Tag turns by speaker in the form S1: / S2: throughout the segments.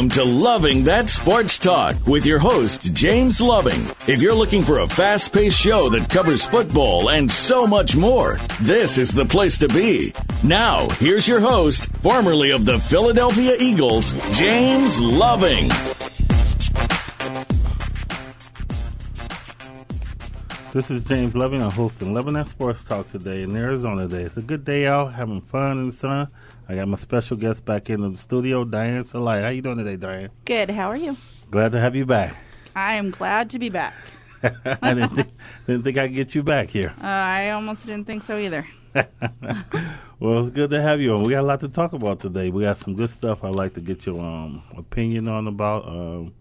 S1: Welcome to Loving That Sports Talk with your host, James Loving. If you're looking for a fast paced show that covers football and so much more, this is the place to be. Now, here's your host, formerly of the Philadelphia Eagles, James Loving.
S2: This is James Loving. I'm hosting Loving That Sports Talk today in Arizona today. It's a good day out, having fun in the sun. I got my special guest back in the studio, Diane Salai. How you doing today, Diane?
S3: Good. How are you?
S2: Glad to have you back.
S3: I am glad to be back.
S2: I didn't think, didn't think I'd get you back here.
S3: Uh, I almost didn't think so either.
S2: well, it's good to have you on. We got a lot to talk about today. We got some good stuff I'd like to get your um, opinion on about. Um,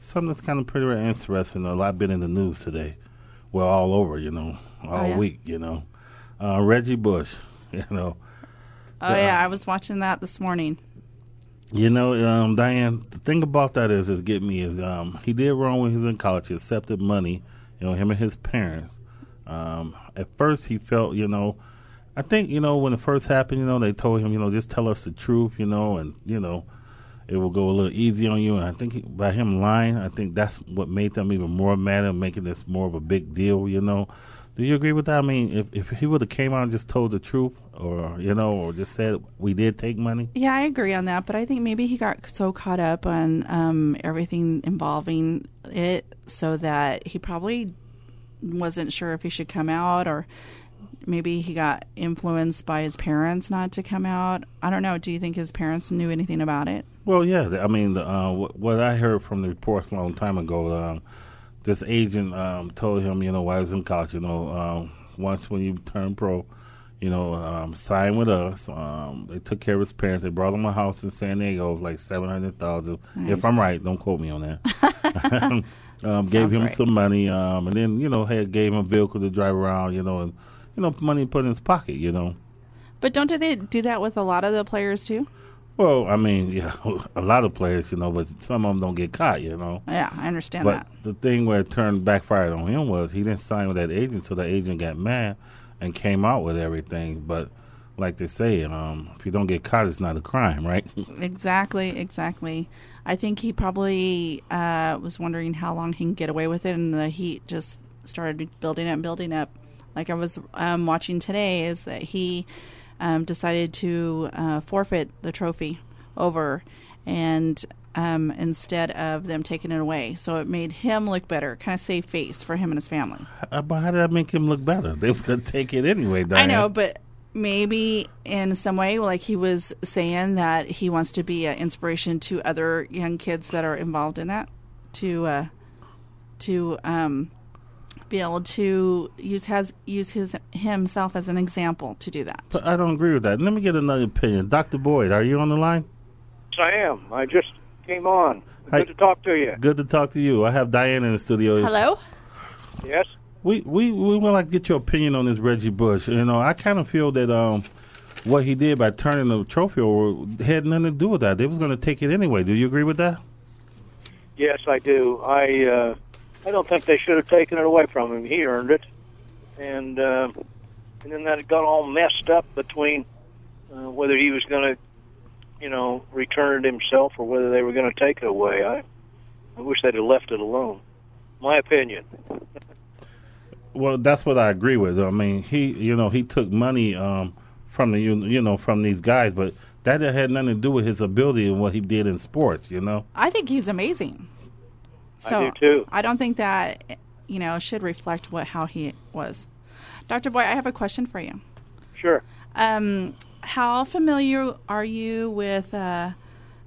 S2: something that's kind of pretty interesting. A lot been in the news today. Well, all over, you know, all
S3: Oh, yeah?
S2: week, you know. Uh, Reggie Bush, you know.
S3: Oh yeah, I was watching that this morning.
S2: You know, um, Diane, the thing about that is, is get me is um, he did wrong when he was in college. He accepted money, you know, him and his parents. Um, at first, he felt, you know, I think, you know, when it first happened, you know, they told him, you know, just tell us the truth, you know, and, you know, it will go a little easy on you. And I think he, by him lying, I think that's what made them even more mad and making this more of a big deal, you know. Do you agree with that? I mean, if, if he would have came out and just told the truth or, you know, or just said we did take money,
S3: Yeah, I agree on that, but I think maybe he got so caught up on um, everything involving it, so that he probably wasn't sure if he should come out, or maybe he got influenced by his parents not to come out. I don't know. Do you think his parents knew anything about it?
S2: Well, yeah. I mean, the, uh, what, what I heard from the reports a long time ago, um, this agent um, told him, you know, while he was in college, you know, um, once when you turn pro, you know, um, sign with us. Um, they took care of his parents. They brought him a house in San Diego, it was like seven hundred thousand. If I'm right, don't quote me on that. um, gave him
S3: right.
S2: some money, um, and then you know, had gave him a vehicle to drive around, you know, and you know, money put in his pocket, you know.
S3: But don't they do that with a lot of the players too?
S2: Well, I mean, yeah, a lot of players, you know, but some of them don't get caught, you know.
S3: Yeah, I understand
S2: But
S3: that.
S2: the thing where it turned backfired on him was he didn't sign with that agent, so the agent got mad and came out with everything. But like they say, um, if you don't get caught, it's not a crime, right?
S3: Exactly, exactly. I think he probably uh, was wondering how long he can get away with it, and the heat just started building up, building up. Like I was um, watching today, is that he um, decided to uh, forfeit the trophy over, and um, instead of them taking it away, so it made him look better, kind of save face for him and his family.
S2: Uh, but how did that make him look better? They was gonna take it anyway.
S3: I know, but maybe in some way, like he was saying that he wants to be an inspiration to other young kids that are involved in that, to uh, to um, be able to use has use his himself as an example to do that.
S2: But I don't agree with that. Let me get another opinion. Doctor Boyd, are you on the line?
S4: Yes, I am. I just came on. Good
S2: Hi.
S4: to talk to you.
S2: Good to talk to you. I have Diane in the studio.
S3: Hello.
S4: Yes.
S2: We we we would like to get your opinion on this Reggie Bush. You know, I kind of feel that um, what he did by turning the trophy over had nothing to do with that. They was going to take it anyway. Do you agree with that?
S4: Yes, I do. I uh, I don't think they should have taken it away from him. He earned it, and uh, and then that got all messed up between uh, whether he was going to, you know, return it himself or whether they were going to take it away. I I wish they'd have left it alone. My opinion.
S2: Well, that's what I agree with. I mean, he you know he took money um, from the you you know from these guys, but that had nothing to do with his ability and what he did in sports. You know.
S3: I think he's amazing.
S4: I
S3: So
S4: do too.
S3: I don't think that you know should reflect what how he was. Dr. Boy, I have a question for you.
S4: Sure.
S3: Um, how familiar are you with? Uh,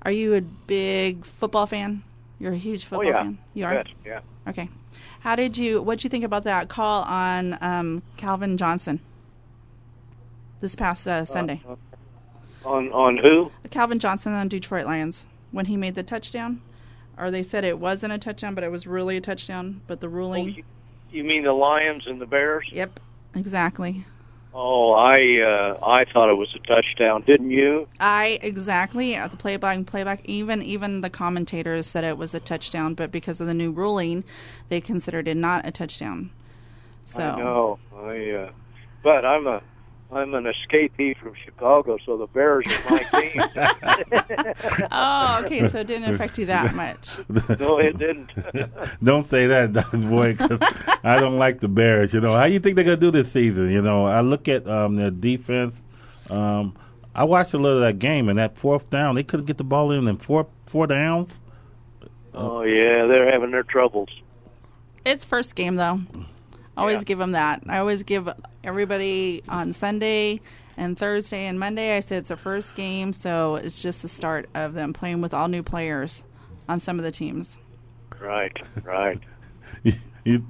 S3: are you a big football fan? You're a huge football
S4: oh yeah.
S3: fan. You are.
S4: Yeah.
S3: Okay. How did you? What did you think about that call on um, Calvin Johnson this past uh, Sunday?
S4: Uh, on on who?
S3: Calvin Johnson on Detroit Lions when he made the touchdown, or they said it wasn't a touchdown, but it was really a touchdown. But the
S4: Oh,
S3: ruling.
S4: you, you mean the Lions and the Bears?
S3: Yep. Exactly.
S4: Oh, I uh, I thought it was a touchdown. Didn't you?
S3: I exactly at the playback playback even even the commentators said it was a touchdown, but because of the new ruling, they considered it not a touchdown. So
S4: I know. I uh, but I'm a I'm an escapee from Chicago, so the Bears are my team.
S3: Oh, okay, so it didn't affect you that much.
S4: no, it didn't.
S2: Don't say that, Dr. Boy, 'cause I don't like the Bears. You know, how you think they're gonna do this season? You know, I look at um, their defense. Um, I watched a little of that game, and that fourth down, they couldn't get the ball in in four four downs.
S4: oh yeah, they're having their troubles.
S3: It's first game though. Always
S4: Yeah.
S3: give them that. I always give everybody on Sunday and Thursday and Monday. I said it's a first game, so it's just the start of them playing with all new players on some of the teams.
S4: Right, right.
S2: you, you,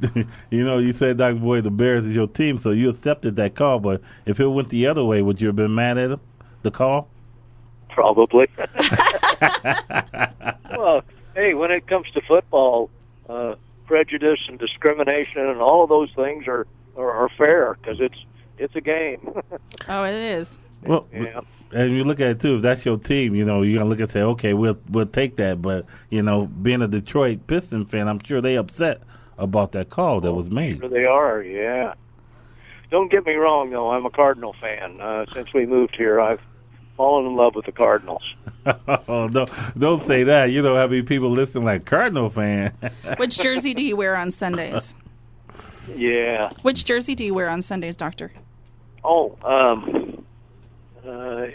S2: you know, you said, Dr. Boy, the Bears is your team, so you accepted that call. But if it went the other way, would you have been mad at him, the call?
S4: Probably. well, hey, when it comes to football, uh, prejudice and discrimination and all of those things are are, are fair because it's it's a game.
S3: Oh, it is.
S2: Well,
S4: yeah.
S2: and you look at it too. If that's your team, you know you're gonna look and say, okay, we'll we'll take that. But you know, being a Detroit Piston fan, I'm sure they upset about that call that was made.
S4: Sure they are, yeah. Don't get me wrong, though. I'm a Cardinal fan. Uh, since we moved here, I've fallen in love with the Cardinals.
S2: oh, don't don't say that. You know how many people listen like Cardinal fan.
S3: Which jersey do you wear on Sundays?
S4: Yeah.
S3: Which jersey do you wear on Sundays, Doctor?
S4: Oh, um, uh,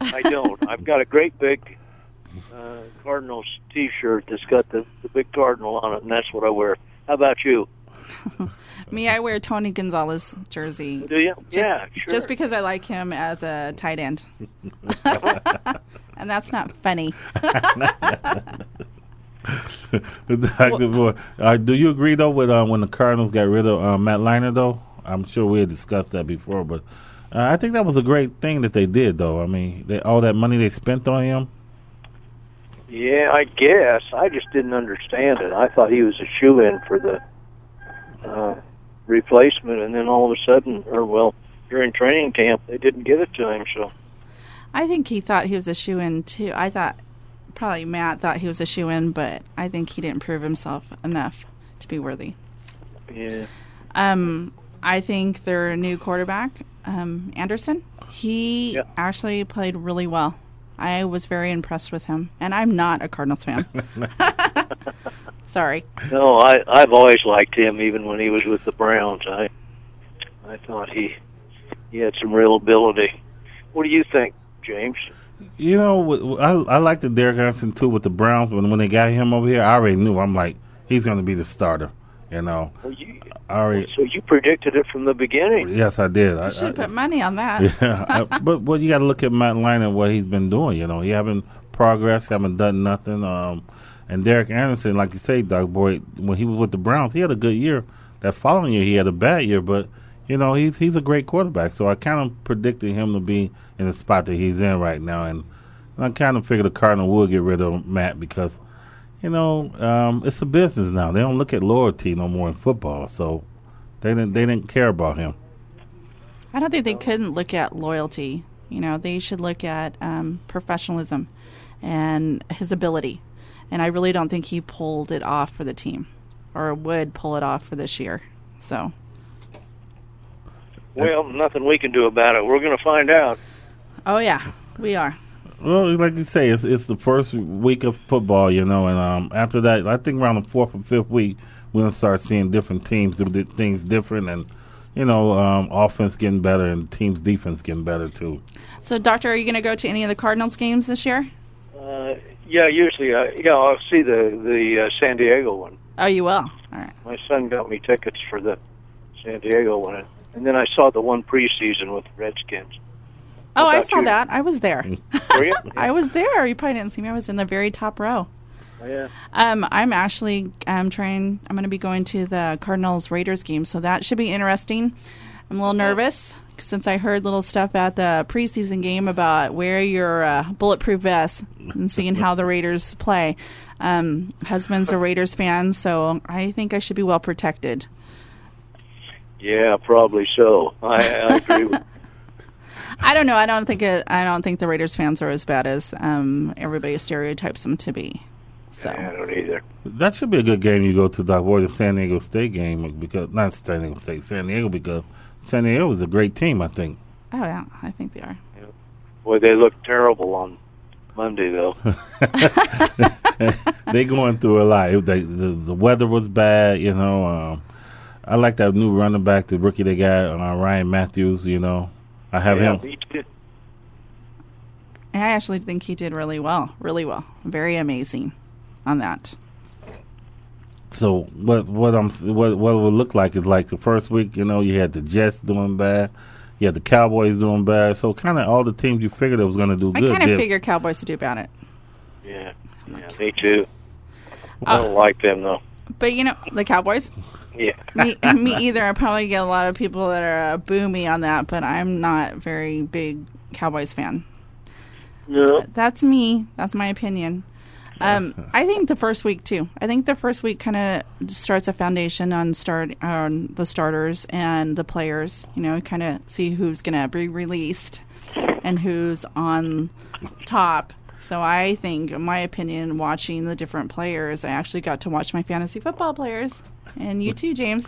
S4: I don't. I've got a great big uh, Cardinals T-shirt that's got the the big cardinal on it, and that's what I wear. How about you?
S3: Me, I wear Tony Gonzalez jersey.
S4: Do you?
S3: Just,
S4: yeah, sure.
S3: Just because I like him as a tight end. And that's not funny.
S2: Dr. Boy, uh, do you agree though with uh, when the Cardinals got rid of uh, Matt Leinart though? I'm sure we had discussed that before, but uh, I think that was a great thing that they did though. I mean, they, all that money they spent on him.
S4: Yeah, I guess. I just didn't understand it. I thought he was a shoe in for the uh, replacement, and then all of a sudden, or well, during training camp, they didn't give it to him. So
S3: I think he thought he was a shoe in too. I thought probably Matt thought he was a shoe in, but I think he didn't prove himself enough to be worthy.
S4: yeah,
S3: Um, I think their new quarterback, um, Anderson, he
S4: Yeah.
S3: actually played really well. I was very impressed with him, and I'm not a Cardinals fan. Sorry.
S4: no, I I've always liked him, even when he was with the Browns. I I thought he he had some real ability. What do you think, James?
S2: You know, I, I like the Derek Anderson too with the Browns. When when they got him over here, I already knew. I'm like, he's going to be the starter. You know,
S4: Well, you,
S2: I already.
S4: so you predicted it from the beginning.
S2: Yes, I did. I,
S3: You should
S2: I-
S3: put money on that.
S2: Yeah, I- but but you got to look at Matt Leinart and what he's been doing. You know, he haven't progressed, haven't done nothing. Um, and Derek Anderson, like you say, Doug Boy, when he was with the Browns, he had a good year. That following year, he had a bad year, but you know he's he's a great quarterback. So I kind of predicted him to be in the spot that he's in right now, and I kind of figured the Cardinal would get rid of Matt because you know um, it's a business now. They don't look at loyalty no more in football, so they didn't they didn't care about him.
S3: I don't think they couldn't look at loyalty. You know, they should look at um, professionalism and his ability. And I really don't think he pulled it off for the team or would pull it off for this year. So,
S4: Well, nothing we can do about it. We're going to find out.
S3: oh, yeah, we are.
S2: Well, like you say, it's it's the first week of football, you know, and um, after that, I think around the fourth or fifth week, we're gonna start seeing different teams do things different, and you know, um, offense getting better and teams' defense getting better too.
S3: So, Doctor, are you going to go to any of the Cardinals games this year?
S4: Uh, yeah, usually, uh, yeah, I'll see the the uh, San Diego one.
S3: Oh, you will. All right.
S4: My son got me tickets for the San Diego one, and then I saw the one preseason with the Redskins.
S3: Oh, I saw
S4: you?
S3: that. I was there.
S4: Were you?
S3: I was there. You probably didn't see me. I was in the very top row.
S4: Oh, yeah.
S3: Um, I'm actually um, trying. I'm going to be going to the Cardinals Raiders game, so that should be interesting. I'm a little nervous since I heard little stuff at the preseason game about wear your uh, bulletproof vest and seeing how the Raiders play. Um, husband's a Raiders fan, so I think I should be well protected.
S4: Yeah, probably so. I, I agree with
S3: I don't know. I don't think it, I don't think the Raiders fans are as bad as um, everybody stereotypes them to be. So
S4: I don't either.
S2: That should be a good game you go to, Doc Boy, the San Diego State game because not San Diego State, San Diego because San Diego was a great team, I think.
S3: oh yeah, I think they are.
S4: Boy, they look terrible on Monday, though.
S2: they going through a lot. It, they, the the weather was bad, you know. Um, I like that new running back, the rookie they got, uh, Ryan Mathews. You know, I have
S4: yeah,
S2: him.
S3: I actually think he did really well, really well, very amazing on that.
S2: So what what I'm what what it would look like is like the first week, you know, you had the Jets doing bad, you had the Cowboys doing bad. So kind of all the teams you figured it was going to do
S3: I
S2: good.
S3: kind of
S2: did.
S3: figured Cowboys would do about it,
S4: Yeah, yeah, me too.
S3: Uh,
S4: I don't like them though.
S3: but you know the Cowboys.
S4: Yeah,
S3: me, me either. I probably get a lot of people that are uh, boo me on that, but I'm not very big Cowboys fan.
S4: no,
S3: That's me. That's my opinion. Um, I think the first week too. I think the first week kind of starts a foundation on start on the starters and the players. You know, kind of see who's going to be released and who's on top. So I think, in my opinion, watching the different players, I actually got to watch my fantasy football players, and you too, James.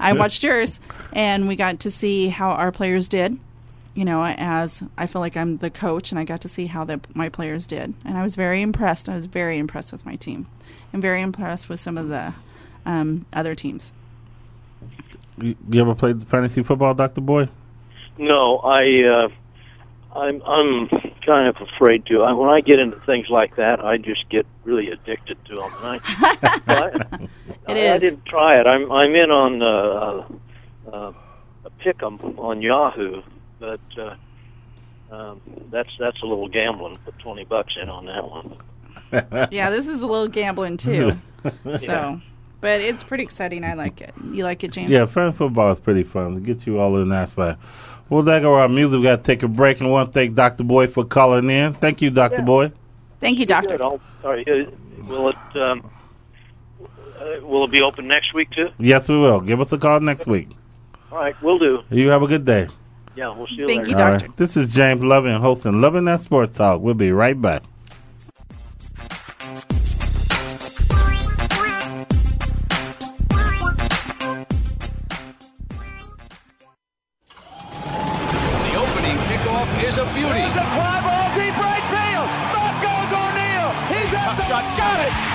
S3: I watched yours, and we got to see how our players did you know, as I feel like I'm the coach and I got to see how the, my players did. And I was very impressed. I was very impressed with my team and very impressed with some of the um, other teams.
S2: You, you ever played fantasy football, Doctor Boy?
S4: no. I, uh, I'm, I'm kind of afraid to. I, when I get into things like that, I just get really addicted to them. And I, I,
S3: It
S4: I, I didn't try it. I'm, I'm in on uh, uh, uh, a pick'em on Yahoo, but uh, um, that's that's a little gambling. Put twenty bucks in on that one.
S3: yeah, this is a little gambling too. So, but it's pretty exciting. I like it. You like it, James?
S2: Yeah, fan football is pretty fun to get you all in that spot. Well, there go our music. We got to take a break, and I want to thank Doctor Boy for calling in. Thank you, Doctor
S4: Yeah.
S2: Boy.
S3: Thank you, Doctor.
S4: Good. I'll, uh, will it um, uh, will it be open next week too?
S2: Yes, we will. Give us a call next week.
S4: All right, we'll do.
S2: You have a good day.
S4: Yeah, we'll see you later.
S3: Thank
S4: later.
S3: you, Doctor.
S2: right. This is James Loving hosting Loving That Sports Talk. We'll be right back.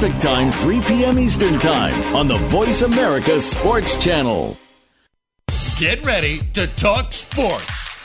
S1: Time, 3 p.m. Eastern Time on the Voice America Sports Channel.
S5: Get ready to talk sports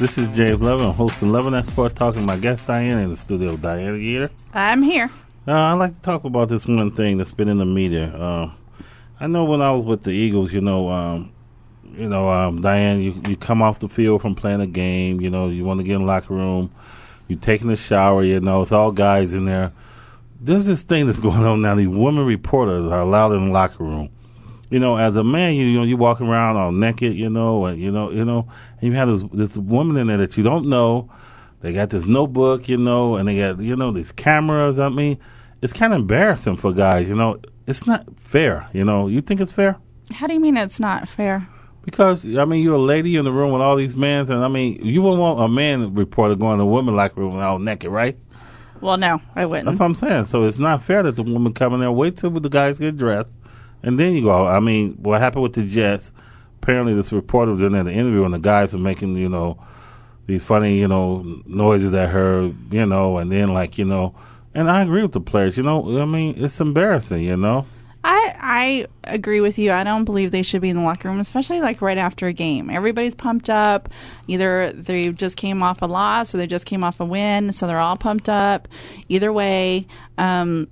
S2: This is James Loving, hosting Loving That Sport Talking. My guest Diane in the studio, Diana Gator.
S3: I'm here.
S2: Uh, I'd like to talk about this one thing that's been in the media. Uh, I know when I was with the Eagles, you know, um, you know, um, Diane, you you come off the field from playing a game. You know, you want to get in the locker room. you're taking a shower. You know, it's all guys in there. There's this thing that's going on now. These women reporters are allowed in the locker room. You know, as a man, you, you know, you walking around all naked. You know, and you know, you know, and you have this this woman in there that you don't know. They got this notebook, you know, and they got you know these cameras. I mean, it's kind of embarrassing for guys. You know, it's not fair. You know, you think it's fair?
S3: How do you mean it's not fair?
S2: Because I mean, you're a lady in the room with all these men, and I mean, you wouldn't want a man reporter going to a woman locker room all naked, right?
S3: Well, no, I wouldn't.
S2: That's what I'm saying. So it's not fair that the woman come in there, wait till the guys get dressed, and then you go. I mean, what happened with the Jets? Apparently, this reporter was in there, the interview, and the guys were making, you know, these funny, you know, noises at her, you know, and then like, you know, and I agree with the players. You know, I mean, it's embarrassing, you know.
S3: I I agree with you. I don't believe they should be in the locker room, especially like right after a game. Everybody's pumped up. Either they just came off a loss or they just came off a win, so they're all pumped up. Either way, um,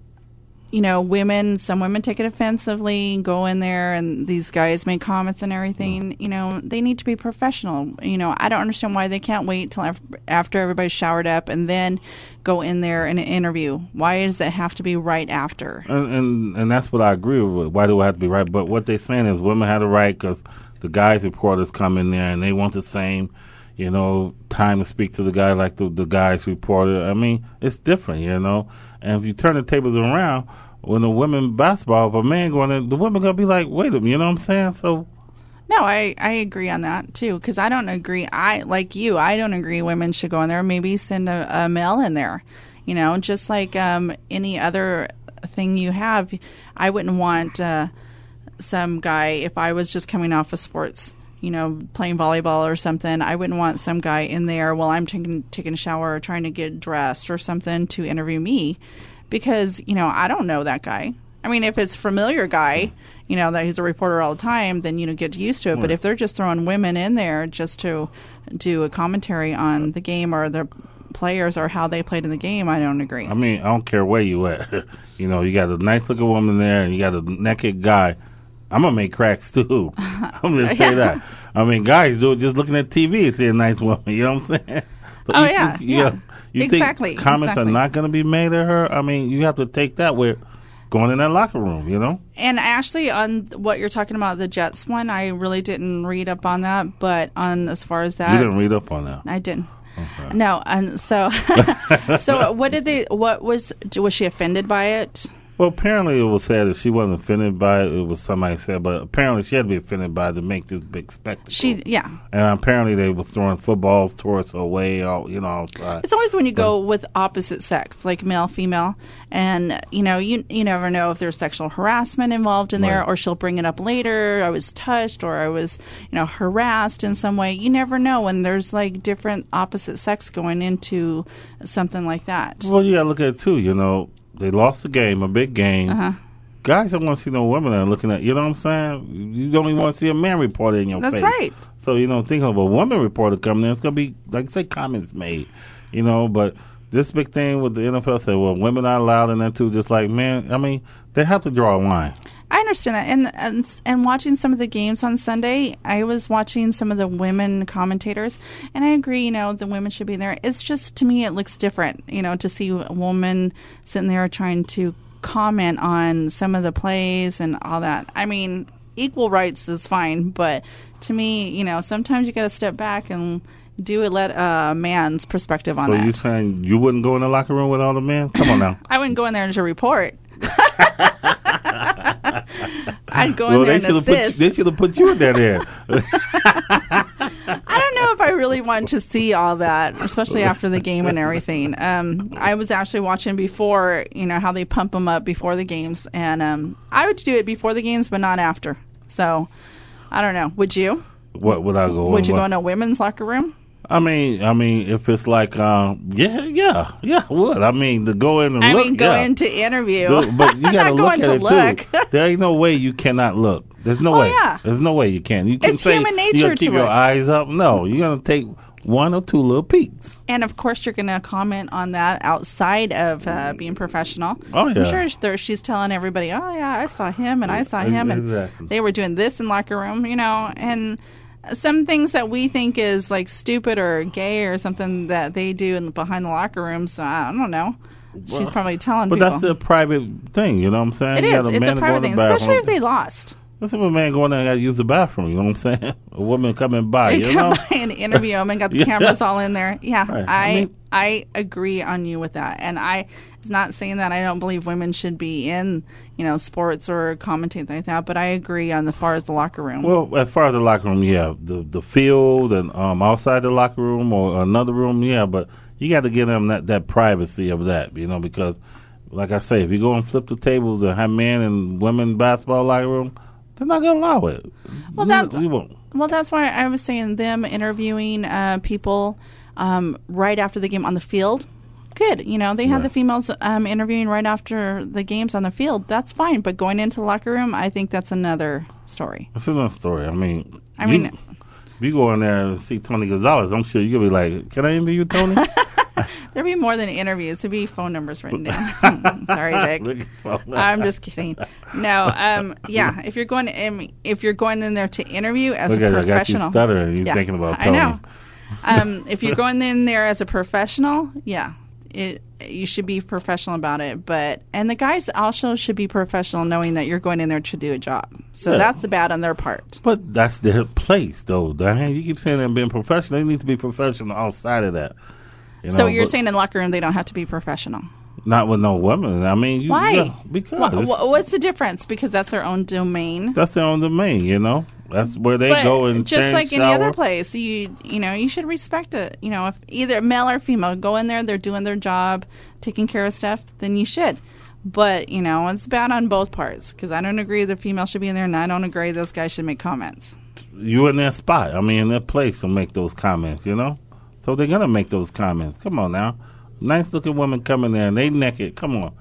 S3: you know, women, some women take it offensively, go in there, and these guys make comments and everything. You know, they need to be professional. You know, I don't understand why they can't wait till after everybody's showered up and then go in there and interview. Why does it have to be right after?
S2: And, and and that's what I agree with. Why do I have to be right? But what they're saying is women have a right because the guys reporters come in there and they want the same, you know, time to speak to the guy like the the guys reporter. I mean, it's different, you know. And if you turn the tables around, when the women basketball, if a man going in, the women gonna be like, wait a minute, you know what I'm saying? So
S3: No, I, I agree on that too because I don't agree. I like you. I don't agree. Women should go in there. Maybe send a, a male in there. You know, just like um, any other thing you have. I wouldn't want uh, some guy if I was just coming off of sports. You know, playing volleyball or something. I wouldn't want some guy in there while I'm taking taking a shower or trying to get dressed or something to interview me, because you know I don't know that guy. I mean, if it's a familiar guy, you know that he's a reporter all the time, then you know get used to it. But if they're just throwing women in there just to do a commentary on the game or the players or how they played in the game, I don't agree.
S2: I mean, I don't care where you at. you know, you got a nice looking woman there, and you got a naked guy. I'm gonna make cracks too. I'm gonna say that. I mean, guys do it just looking at TV see a nice woman. You know what I'm saying? So
S3: Oh,
S2: you
S3: yeah,
S2: you
S3: yeah.
S2: you
S3: Exactly,
S2: think comments
S3: exactly.
S2: are not going to be made at her? I mean, you have to take that with going in that locker room. You know.
S3: And actually, on what you're talking about, the Jets one, I really didn't read up on that. But on as far as that,
S2: you didn't read up on that.
S3: I didn't. No, and so, so what did they? What was was she offended by it?
S2: Well, apparently it was said that she wasn't offended by it. It was somebody said, but apparently she had to be offended by it to make this big spectacle.
S3: She, yeah.
S2: And apparently they were throwing footballs towards her way, all you know. Outside.
S3: It's always when you go with opposite sex, like male, female, and you know, you you never know if there's sexual harassment involved in there,
S2: Right.
S3: or she'll bring it up later. I was touched, or I was, you know, harassed in some way. You never know when there's like different opposite sex going into something like that.
S2: Well, you got to look at it too. You know, they lost the game, a big game.
S3: Uh-huh.
S2: Guys don't want to see no women that are looking at. You know what I'm saying? You don't even want to see a man reporter in your face.
S3: That's
S2: face.
S3: right.
S2: So you know, thinking of a woman reporter coming in, it's gonna be like say comments made. You know, but this big thing with the NFL said, well, women are allowed in that too. Just like man, I mean, they have to draw a line.
S3: I understand that, and, and and watching some of the games on Sunday, I was watching some of the women commentators, and I agree. You know, the women should be there. It's just to me, it looks different. You know, to see a woman sitting there trying to comment on some of the plays and all that. I mean, equal rights is fine, but to me, you know, sometimes you got to step back and do it. Let a man's perspective on
S2: So
S3: it.
S2: you saying you wouldn't go in the locker room with all the men? Come on now.
S3: I wouldn't go in there and to report. I'd go in
S2: well,
S3: there
S2: they
S3: and
S2: put you,
S3: assist.
S2: they should have put you in there. There.
S3: I don't know if I really want to see all that, especially after the game and everything. Um, I was actually watching before, you know, how they pump them up before the games, and um, I would do it before the games, but not after. So, I don't know. Would you?
S2: what would I go?
S3: Would you
S2: what?
S3: go in a women's locker room?
S2: I mean, I mean, if it's like, um, yeah, yeah, yeah, would. I mean, to go in and
S3: I
S2: look, I
S3: mean, go
S2: yeah.
S3: in to interview.
S2: But you
S3: I'm
S2: got to
S3: not
S2: look
S3: going
S2: at
S3: to
S2: it
S3: look.
S2: too. There ain't no way you cannot look. There's no
S3: Oh,
S2: way.
S3: yeah.
S2: There's no way you can. You can
S3: It's
S2: say
S3: human
S2: you're
S3: nature
S2: gonna keep
S3: to
S2: your
S3: it.
S2: eyes up. No, you're gonna take one or two little peeks.
S3: And of course, you're going to comment on that outside of uh, being professional.
S2: Oh, yeah.
S3: I'm sure she's telling everybody, "Oh yeah, I saw him, and I saw him, and they were doing this in locker room," you know. And some things that we think is like stupid or gay or something that they do in behind the locker rooms. I don't know. she's probably telling
S2: But
S3: people.
S2: that's a private thing. You know what I'm saying?
S3: it
S2: You
S3: is.
S2: got
S3: It's a private thing, especially if they lost.
S2: Let's have a man going there and got to use the bathroom. You know what I'm saying? A woman coming by.
S3: They
S2: you
S3: come
S2: know?
S3: by and interview him and got the
S2: Yeah.
S3: cameras all in there. Yeah,
S2: Right.
S3: I
S2: I mean-
S3: I agree on you with that, and I it's not saying that I don't believe women should be in you know sports or commentating like that, but I agree on the far as the locker room.
S2: Well, as far as the locker room, yeah, the the field and um, outside the locker room or another room, yeah, but you got to give them that that privacy of that, you know, because like I say, if you go and flip the tables and have men and women basketball locker room, they're not gonna allow it.
S3: Well, that's-
S2: you won't.
S3: Well, that's why I was saying them interviewing uh, people um, right after the game on the field. Good, you know they had
S2: Right.
S3: the females um, interviewing right after the games on the field. That's fine, but going into the locker room, I think that's another story.
S2: That's another story. I mean,
S3: I
S2: you-
S3: mean-
S2: if you go in there and see Tony Gonzalez, I'm sure you're gonna be like, "Can I interview you, Tony?"
S3: There'd be more than interviews. There'd be phone numbers written down. Sorry, Vic.
S2: Look at phone.
S3: I'm just kidding. No, um, yeah. If you're going, um, if you're going in there to interview as
S2: Look
S3: a
S2: at it, I got you
S3: professional,
S2: stuttering. You're
S3: Yeah,
S2: thinking about
S3: I
S2: Tony.
S3: know. Um, if you're going in there as a professional, yeah, it you should be professional about it. But and the guys also should be professional, knowing that you're going in there to do a job. So
S2: Yeah.
S3: that's the bad on their part.
S2: But that's their place, though. Diane, you keep saying they're being professional. They need to be professional outside of that. You
S3: so
S2: know,
S3: you're
S2: but
S3: saying in locker room they don't have to be professional?
S2: not with no women? I mean, you,
S3: Why?
S2: yeah, because
S3: Wha- what's the difference? Because that's their own domain.
S2: that's their own domain. You know, that's where they
S3: But
S2: go and
S3: just like any
S2: shower.
S3: other place, you you know you should respect it. You know, if either male or female go in there, they're doing their job, taking care of stuff, then you should. But you know, it's bad on both parts because I don't agree the female should be in there, and I don't agree those guys should make comments.
S2: You in their spot. I mean, in their place to make those comments. You know, so they're gonna make those comments. Come on now, nice looking women come in there and they naked. Come on.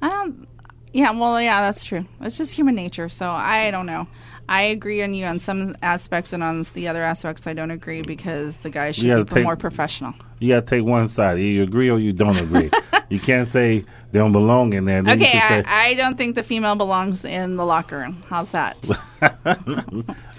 S3: I don't. Yeah, well, yeah, that's true. It's just human nature. So I don't know. I agree on you on some aspects, and on the other aspects, I don't agree because the guys should be
S2: take-
S3: more professional.
S2: You gotta take one side. Either you agree or you don't agree. you can't say they don't belong in there. Then
S3: Okay,
S2: can say,
S3: I, I don't think the female belongs in the locker room. How's that?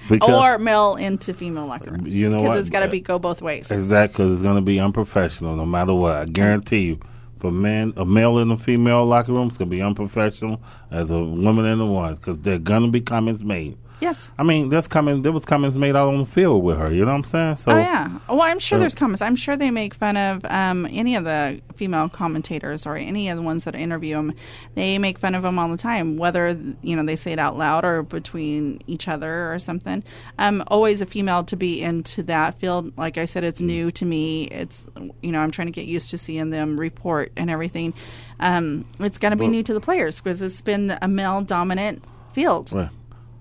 S2: because
S3: or male into female locker rooms.
S2: You know
S3: because it's got to be uh, go both ways.
S2: Exactly, because it's going to be unprofessional no matter what. I guarantee you. for men, a male and a female locker room is going to be unprofessional as a woman and a one because they're going to be comments made.
S3: Yes.
S2: I mean, there's comments. There was comments made out on the field with her. You know what I'm saying? So
S3: oh yeah. Well, I'm sure
S2: so-
S3: there's comments. I'm sure they make fun of um, any of the female commentators or any of the ones that interview them. They make fun of them all the time, whether you know they say it out loud or between each other or something. Um, always a female to be into that field. Like I said, it's new to me. It's you know I'm trying to get used to seeing them report and everything. Um, it's going to be
S2: Well-
S3: new to the players because it's been a male dominant field.
S2: Right.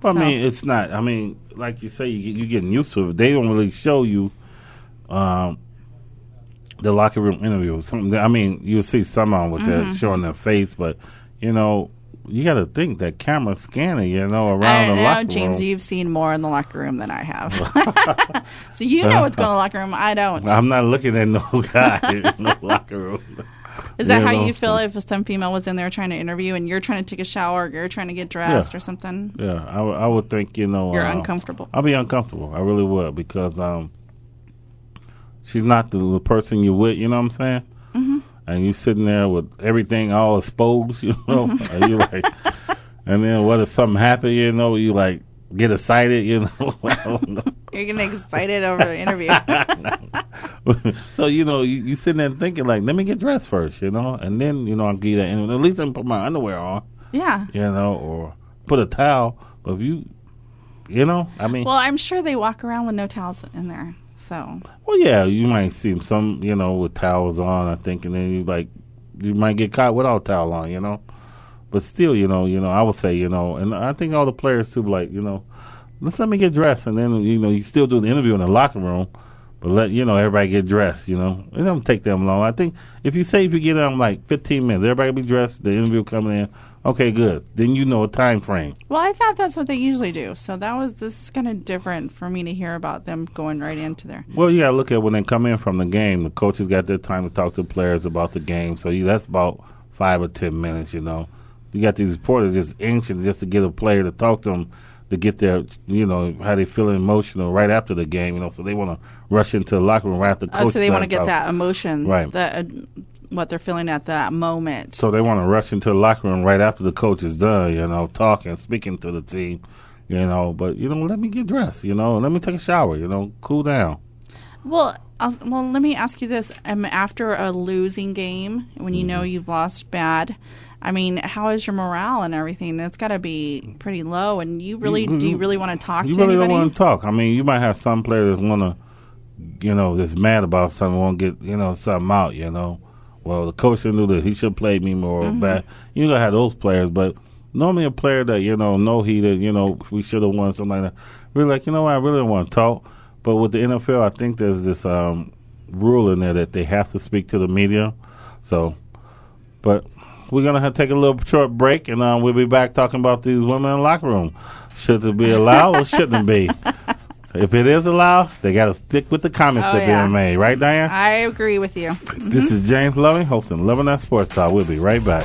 S2: Well,
S3: So-
S2: I mean, it's not. I mean, like you say, you, you're getting used to it. They don't really show you um, the locker room interview. Some, I mean, you'll see some on with
S3: Mm-hmm.
S2: that showing their face, but you know, you got to think that camera scanning, you know, around the
S3: know,
S2: locker
S3: James.
S2: room.
S3: You've seen more in the locker room than I have, so you know what's going on in the locker room. I don't.
S2: I'm not looking at no guy in the locker room.
S3: Is that
S2: you
S3: how
S2: know?
S3: you feel if some female was in there trying to interview and you're trying to take a shower, or you're trying to get dressed
S2: Yeah.
S3: or something?
S2: Yeah, I, would- think you know
S3: You're
S2: uh,
S3: uncomfortable.
S2: I'll be uncomfortable. I really would because um, she's not the, the person you're with. You know what I'm saying? Mm-hmm. And you sitting there with everything all exposed. You know,
S3: Mm-hmm.
S2: and you like, and then what if something happen? You know, you like get excited. You know, know.
S3: You're getting excited over the interview.
S2: so you know, you, you sitting there thinking like, let me get dressed first. You know, and then you know I'll get that. And at least I can put my underwear on.
S3: yeah.
S2: You know, or put a towel. But if you, you know, I mean.
S3: Well, I'm sure they walk around with no towels in there. So
S2: Well, yeah, you might see some, you know, with towels on. I think, and then you like, you might get caught without towel on, you know. But still, you know, you know, I would say, you know, and I think all the players too, like, you know, let's let me get dressed, and then you know, you still do the interview in the locker room, but let you know everybody get dressed. You know, it don't take them long. I think if you say if you get them like 15 minutes, everybody be dressed, the interview coming in. Okay, good. Then you know a time frame.
S3: Well, I thought that's what they usually do. So that was this is kind of different for me to hear about them going right into there.
S2: Well, you got to look at when they come in from the game. The coaches got their time to talk to players about the game. So you, that's about five or ten minutes. You know, you got these reporters just anxious just to get a player to talk to them to get their, you know, how they feeling emotional right after the game. You know, so they want to rush into the locker room right after. the
S3: Oh, so they want to get that emotion,
S2: Right.
S3: The, uh, what they're feeling at that moment.
S2: So they want to rush into the locker room right after the coach is done, you know, talking, speaking to the team, you know. But you know, let me get dressed, you know, let me take a shower, you know, cool down.
S3: Well, I'll, well, let me ask you this: um, after a losing game, when you know
S2: Mm-hmm.
S3: you've lost bad, I mean, how is your morale and everything? That's got to be pretty low. And you really, do you really want to talk
S2: You
S3: to
S2: really
S3: anybody?
S2: don't want to talk. I mean, you might have some players want to, you know, that's mad about something, want to get, you know, something out, you know. Well, the coach knew that he should have played me more
S3: Mm-hmm.
S2: bad. You gotta have those players, but normally a player that, you know, no, he that, you know, we should have won, something like that. Really like, you know what, I really don't want to talk. But with the NFL, I think there's this um, rule in there that they have to speak to the media. So, but we're gonna take a little short break, and um, we'll be back talking about these women in the locker room. Should it be allowed or shouldn't it be? If it is allowed, they got to stick with the comments
S3: Oh,
S2: that
S3: yeah.
S2: being made, right, Diane?
S3: I agree with you.
S2: This is James Loving, hosting Loving That Sports Talk. We'll be right back.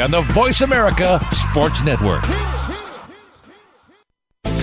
S5: on the Voice America Sports Network.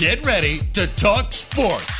S5: Get ready to talk sports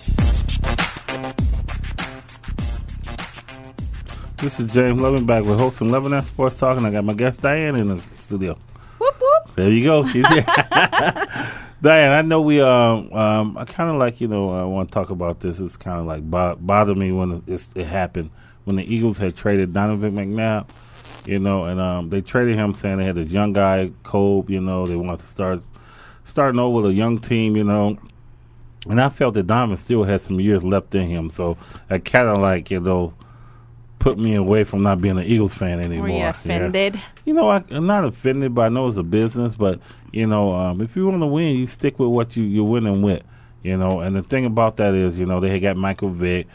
S2: This is James Loving back with hosting Loving That Sports Talk, and I got my guest Diane in the studio.
S3: Whoop whoop.
S2: There you go. She's here. Diane, I know we. Um, um, I kind of like you know. I want to talk about this. It's kind of like bo- bothered me when it, it happened when the Eagles had traded Donovan McNabb. You know, and um, they traded him saying they had this young guy, Kobe. You know, they wanted to start starting over with a young team. You know, and I felt that Donovan still had some years left in him. So I kind of like you know put me away from not being an Eagles fan anymore.
S3: Were you
S2: Yeah.
S3: offended?
S2: You know, I, I'm not offended, but I know it's a business. But you know, um, if you want to win, you stick with what you you're winning with. You know, and the thing about that is, you know, they had got Michael Vick,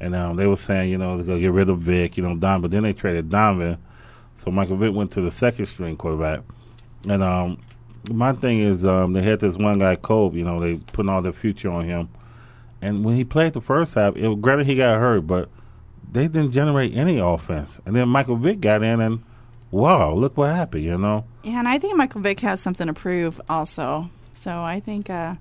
S2: and um, they were saying, you know, they're gonna get rid of Vick, you know, Don. But then they traded Donovan, so Michael Vick went to the second string quarterback. And um, my thing is, um, they had this one guy, Kobe. You know, they putting all their future on him. And when he played the first half, it, granted he got hurt, but they didn't generate any offense. And then Michael Vick got in, and wow, look what happened. You know,
S3: Yeah, and I think Michael Vick has something to prove also. So I think, uh,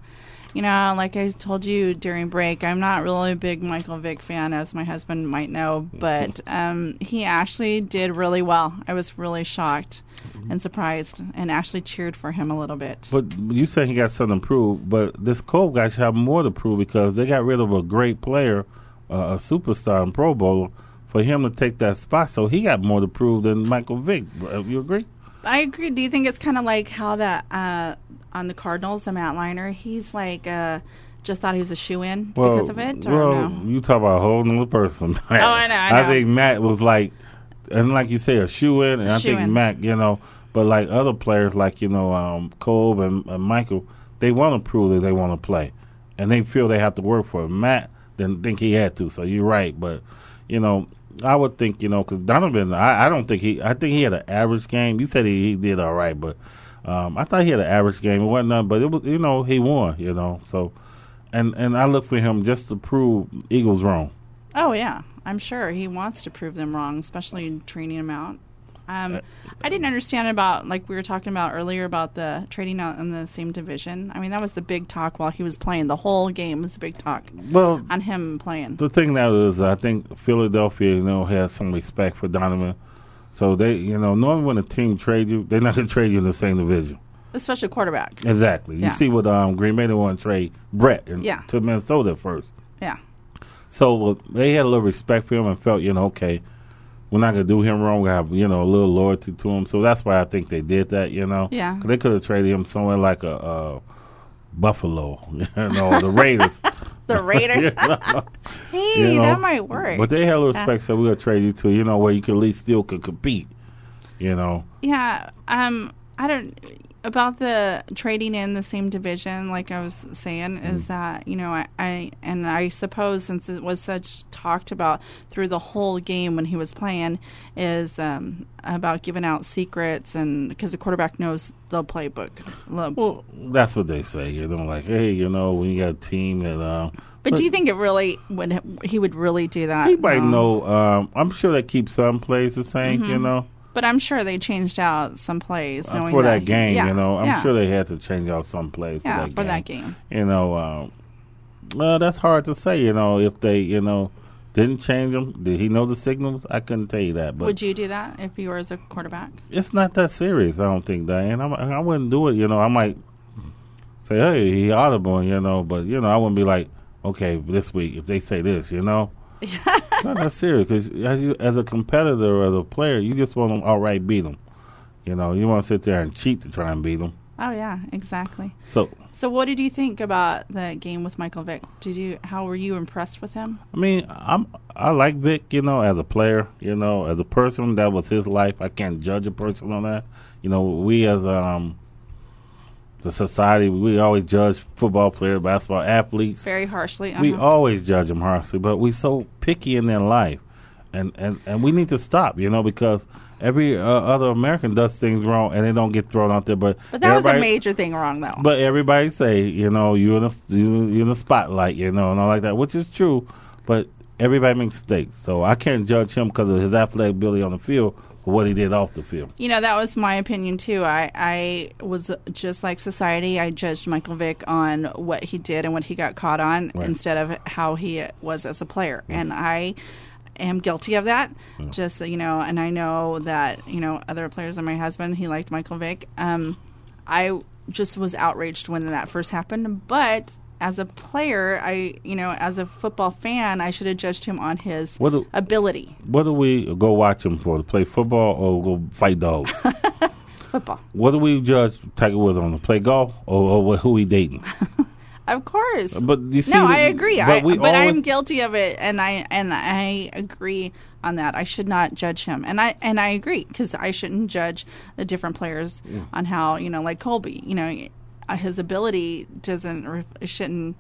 S3: you know, like I told you during break, I'm not really a big Michael Vick fan, as my husband might know, but um, he actually did really well. I was really shocked and surprised, and actually cheered for him a little bit.
S2: But you said he got something to prove, but this Cole guy should have more to prove because they got rid of a great player, uh, a superstar and Pro Bowler, for him to take that spot. So he got more to prove than Michael Vick. Uh, You agree?
S3: I agree. Do you think it's kind of like how that uh, on the Cardinals, the Matt Leinart, he's like uh, just thought he was a shoe in because of it, or
S2: well,
S3: no?
S2: you talk about a whole nother person. oh,
S3: I know, I know.
S2: think Matt was like, and like you say, a shoe in, and I think. Matt, you know, but like other players, like you know, um, Cole and, and Michael, they want to prove that they want to play, and they feel they have to work for it. Matt didn't think he had to, so you're right, but you know. I would think, you know, because Donovan, I, I don't think he, I think he had an average game. You said he, he did all right, but um, I thought he had an average game. It wasn't nothing, but it was, you know, he won, you know. So, and and I look for him just to prove Eagles wrong.
S3: Oh yeah, I'm sure he wants to prove them wrong, especially in training him out. Um, I didn't understand about like we were talking about earlier about the trading out in the same division. I mean, that was the big talk while he was playing. The whole game was a big talk.
S2: Well,
S3: on him playing.
S2: The thing now is, I think Philadelphia, you know, has some respect for Donovan. So they, you know, normally when a team trade you, they're not going to trade you in the same division.
S3: Especially quarterback.
S2: Exactly. You
S3: Yeah.
S2: see what um, Green Bay they want to trade Brett in,
S3: Yeah.
S2: to Minnesota first.
S3: Yeah.
S2: So well, they had a little respect for him and felt, you know, okay, we're not going to do him wrong. We have, you know, a little loyalty to him. So that's why I think they did that, you know.
S3: Yeah.
S2: they could have traded him somewhere like a uh, Buffalo, you know, the Raiders.
S3: The Raiders.
S2: You know?
S3: hey,
S2: You know?
S3: that might work.
S2: But they had a
S3: Yeah.
S2: respect, so we'll trade you to, you know, where you can at least still could compete, you know.
S3: Yeah, um, I don't about the trading in the same division. Like I was saying,
S2: Mm.
S3: is that you know I, I and I suppose since it was such talked about through the whole game when he was playing, is um, about giving out secrets and because the quarterback knows the playbook.
S2: Well, that's what they say, you know, like, hey, you know, when you got a team that. Uh,
S3: but do you think it really would he would really do that?
S2: He might
S3: No.
S2: know. Um, I'm sure they keep some plays the same, you
S3: Mhm.
S2: know.
S3: But I'm sure they changed out some plays
S2: Uh, for
S3: that
S2: that game,
S3: yeah,
S2: you know, I'm
S3: yeah.
S2: sure they had to change out some plays
S3: Yeah,
S2: for that
S3: for
S2: game.
S3: that game.
S2: You know, um, well, that's hard to say. You know, if they, you know, didn't change them, did he know the signals? I couldn't tell you that. But
S3: Would you do that if you were as a quarterback?
S2: it's not that serious. I don't think, Diane. I, I wouldn't do it. You know, I might say, hey, he audible, you know, but you know, I wouldn't be like, okay, this week if they say this, you know. It's not that serious because as, you, as a competitor or as a player, you just want to outright beat them. You know, you want to sit there and cheat to try and beat them.
S3: Oh yeah, exactly.
S2: So,
S3: So what did you think about the game with Michael Vick? Did you how were you impressed with him?
S2: I mean, I'm I like Vick, you know, as a player, you know, as a person that was his life. I can't judge a person on that. You know, we as um the society, we always judge football players, basketball athletes.
S3: Very harshly.
S2: We
S3: uh-huh.
S2: always judge them harshly, but we so picky in their life, and and and we need to stop, you know, because every uh, other American does things wrong and they don't get thrown out there. But
S3: But that was a major thing wrong though.
S2: But everybody say, you know, you're in the you- you're in the spotlight, you know, and all like that, which is true. But everybody makes mistakes, so I can't judge him because of his athletic ability on the field what he did off the field.
S3: You know, that was my opinion too. I, I was just like society. I judged Michael Vick on what he did and what he got caught on
S2: Right.
S3: instead of how he was as a player. And I am guilty of that. Just, you know, and I know that, you know, other players and my husband, he liked Michael Vick. Um, I just was outraged when that first happened. But as a player, I, you know, as a football fan, I should have judged him on his
S2: What do-
S3: ability.
S2: What do we go watch him for? To play football or go fight dogs?
S3: Football.
S2: what do we judge Tiger Woods on? To play golf or, or who he dating?
S3: Of course.
S2: But you see,
S3: no, I agree.
S2: but
S3: I, but I'm guilty of it, and I and I agree on that. I should not judge him, and I and I agree because I shouldn't judge the different players on how you know, like Colby. You know, uh, his ability doesn't shouldn't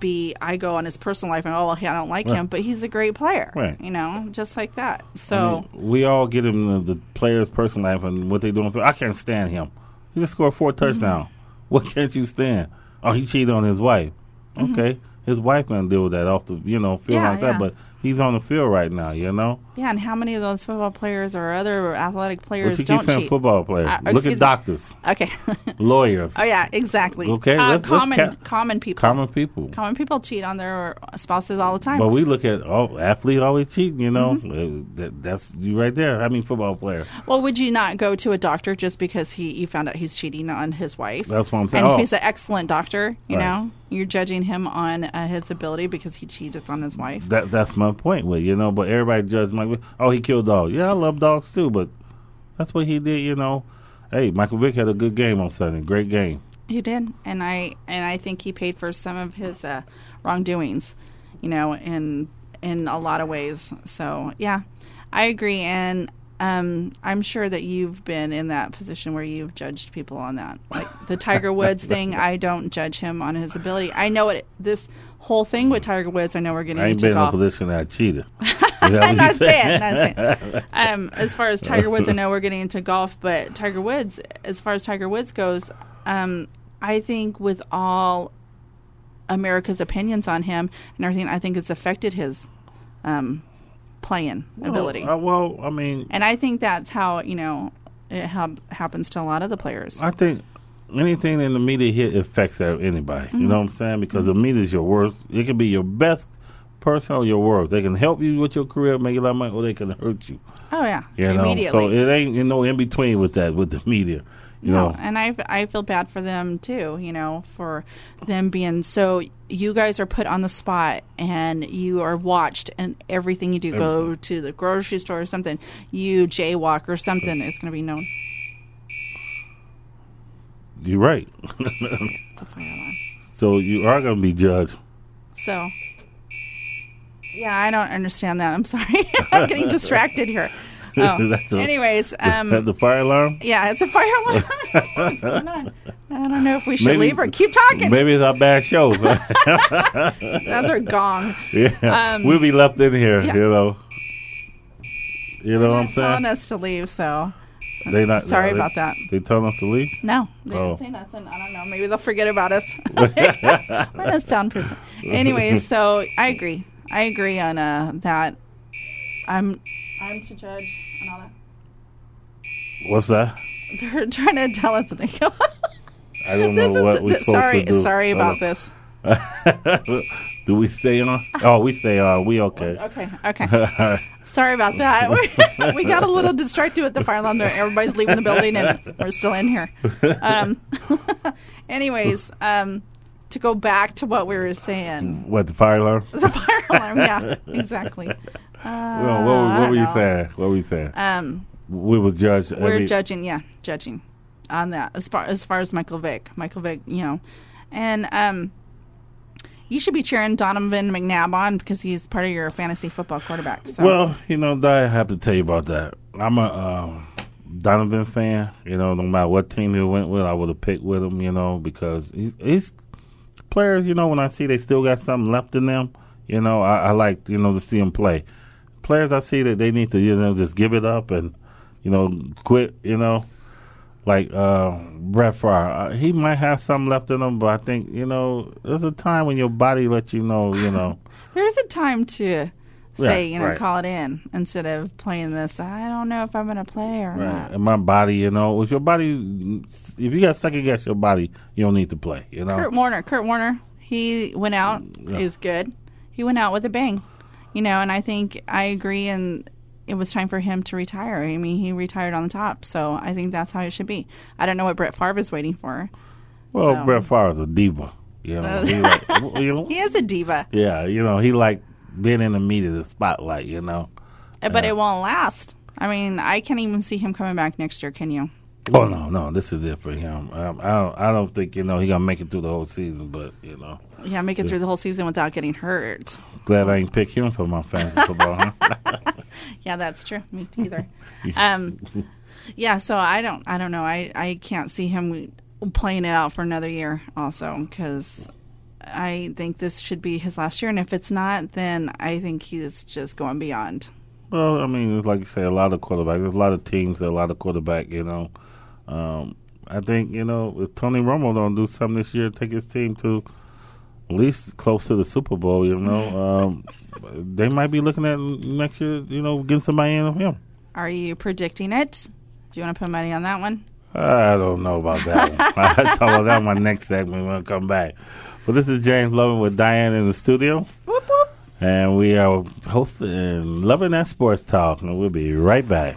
S3: be. I go on his personal life and oh, well, I don't like
S2: Right.
S3: him, but he's a great player.
S2: Right.
S3: You know, just like that. So.
S2: I mean, we all get him the, the player's personal life and what they doing. I can't stand him. He just scored four
S3: Mm-hmm.
S2: touchdowns. What can't you stand? Oh, he cheated on his wife. Okay, his wife gonna deal with that off the you know field
S3: Mm-hmm. Yeah,
S2: like
S3: yeah.
S2: that. But he's on the field right now. You know.
S3: Yeah, and how many of those football players or other athletic players
S2: you
S3: don't cheat?
S2: football players.
S3: Uh,
S2: Look at
S3: me.
S2: doctors,
S3: Okay.
S2: lawyers,
S3: oh yeah, exactly.
S2: Okay,
S3: Uh,
S2: let's- let's
S3: common
S2: ca-
S3: common people.
S2: common people.
S3: Common people cheat on their spouses all the time.
S2: But we look at oh, athletes always cheating. You know,
S3: Mm-hmm.
S2: Uh, that, that's you right there. I mean, football player.
S3: well, would you not go to a doctor just because he you found out he's cheating on his wife?
S2: That's what I'm saying.
S3: And
S2: Oh.
S3: he's an excellent doctor. You
S2: Right.
S3: know, you're judging him on uh, his ability because he cheated on his wife.
S2: That that's my point with you know. But everybody judge Oh, he killed dogs. Yeah, I love dogs too, but that's what he did. You know. Hey, Michael Vick had a good game on Sunday. Great game.
S3: He did, and I and I think he paid for some of his uh, wrongdoings, you know, in in a lot of ways. So yeah, I agree, and um, I'm sure that you've been in that position where you've judged people on that, like the Tiger Woods thing. I don't judge him on his ability. I know it. This whole thing with Tiger Woods. I know we're getting
S2: I ain't
S3: into
S2: been in a position that I cheated. Is that what
S3: I'm not
S2: saying?
S3: saying, not saying. Um, as far as Tiger Woods, I know we're getting into golf, but Tiger Woods, as far as Tiger Woods goes, um, I think with all America's opinions on him and everything, I think it's affected his um, playing ability.
S2: Uh, well, I mean,
S3: and I think that's how you know it hap- happens to a lot of the players.
S2: I think anything in the media hit affects anybody. You
S3: Mhm.
S2: know what I'm saying? Because the media is your worst. It can be your best person or your worst. They can help you with your career, make you a lot of money, or they can hurt you.
S3: Oh yeah,
S2: You know,
S3: immediately.
S2: so it ain't you know in between with that with the media. You
S3: no,
S2: know,
S3: and I I feel bad for them too. You know, for them being so. You guys are put on the spot, and you are watched, and everything you do. Go to the grocery store or something. You jaywalk or something. It's going to be known.
S2: you're right.
S3: It's a fire alarm.
S2: so you are going to be judged.
S3: So, yeah, I don't understand that. I'm sorry. I'm getting distracted here. Oh.
S2: That's a-
S3: Anyways, um,
S2: the fire alarm.
S3: yeah, it's a fire alarm. What's on? I don't know if we should
S2: Maybe-
S3: leave or keep talking.
S2: Maybe it's our bad show.
S3: That's our gong.
S2: yeah,
S3: Um,
S2: we'll be left in here.
S3: yeah.
S2: You know. You know what I'm saying?
S3: telling
S2: saying?
S3: us to leave, so
S2: They not
S3: sorry
S2: they-
S3: about that.
S2: They telling us to leave.
S3: No, they
S2: Oh.
S3: didn't say nothing. I don't know. Maybe they'll forget about us. We're not soundproof. Anyways, so I agree. I agree on uh, that. I'm I'm to judge and all that.
S2: What's that?
S3: They're trying to tell us that they.
S2: I don't know what we're
S3: th-
S2: supposed
S3: sorry,
S2: to do.
S3: sorry about this.
S2: do we stay on? Oh, we stay on. We okay.
S3: Okay, okay. Sorry about that. We, we got a little distracted with the fire alarm. there. Everybody's leaving the building, and we're still in here. Um, anyways, um, to go back to what we were saying,
S2: What the fire alarm?
S3: the fire alarm. Yeah, exactly. Uh,
S2: Well, what, what were you
S3: know.
S2: saying? What were you saying?
S3: Um,
S2: we will judge.
S3: we're
S2: every,
S3: judging, yeah, judging on that as far as far as Michael Vick, Michael Vick, you know, and um, you should be cheering Donovan McNabb on because he's part of your fantasy football quarterback. So.
S2: Well, you know, I have to tell you about that. I'm a um, Donovan fan. You know, no matter what team he went with, I would have picked with him. You know, because he's, he's players. You know, when I see they still got something left in them, you know, I, I like you know to see them play. Players, I see that they need to you know just give it up and you know quit. You know, like uh, Brett Favre, uh, he might have something left in him, but I think you know there's a time when your body lets you know. You know.
S3: There's a time to say,
S2: Yeah,
S3: you know,
S2: right.
S3: call it in instead of playing this. I don't know if I'm going to play or
S2: Right.
S3: not.
S2: And my body, you know, if your body, if you got second guess your body, you don't need to play. You know.
S3: Kurt Warner, Kurt Warner, he went out.
S2: Yeah.
S3: He's good. He went out with a bang, you know. And I think I agree. And it was time for him to retire. I mean, he retired on the top, so I think that's how it should be. I don't know what Brett Favre is waiting for.
S2: well,
S3: so-
S2: Brett Favre's a diva. You know. he like, you know.
S3: He is a diva,
S2: Yeah, you know, he like being in the media, the spotlight. You know.
S3: but
S2: Uh,
S3: it won't last. I mean, I can't even see him coming back next year. Can you?
S2: Oh no, no, this is it for him. Um, I don't, I don't think you know he gonna make it through the whole season, but you know,
S3: Yeah, make it through the whole season without getting hurt.
S2: glad I didn't pick him for my fantasy football. Huh?
S3: Yeah, that's true. Me either. um, yeah, so I don't, I don't know. I, I can't see him playing it out for another year. Also, because I think this should be his last year, and if it's not, then I think he's just going beyond.
S2: Well, I mean, it's like you say, a lot of quarterbacks. There's a lot of teams, that a lot of quarterback. You know, um, I think you know if Tony Romo don't do something this year, take his team to at least close to the Super Bowl. You know, um, they might be looking at next year. You know, getting somebody in of him.
S3: Are you predicting it? Do you want to put money on that one?
S2: I don't know about that one. I'll talk about that in my next segment when I come back. But this is James Loving with Diane in the studio. Whoop, whoop. And we are hosting Loving That Sports Talk. And we'll be right back.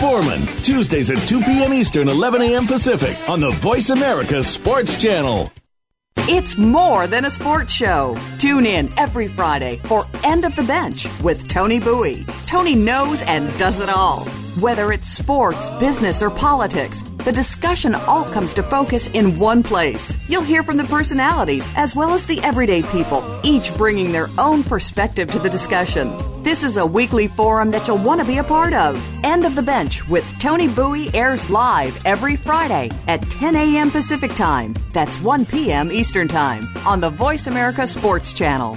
S1: Foreman, Tuesdays at 2 p.m. Eastern, 11 a.m. Pacific on the Voice America Sports Channel.
S6: It's more than a sports show. Tune in every Friday for End of the Bench with Tony Bowie. Tony knows and does it all. Whether it's sports, business, or politics, the discussion all comes to focus in one place. You'll hear from the personalities as well as the everyday people, each bringing their own perspective to the discussion. This is a weekly forum that you'll want to be a part of. End of the Bench with Tony Bowie airs live every Friday at 10 a.m. Pacific Time. That's 1 p.m. Eastern Time on the Voice America Sports Channel.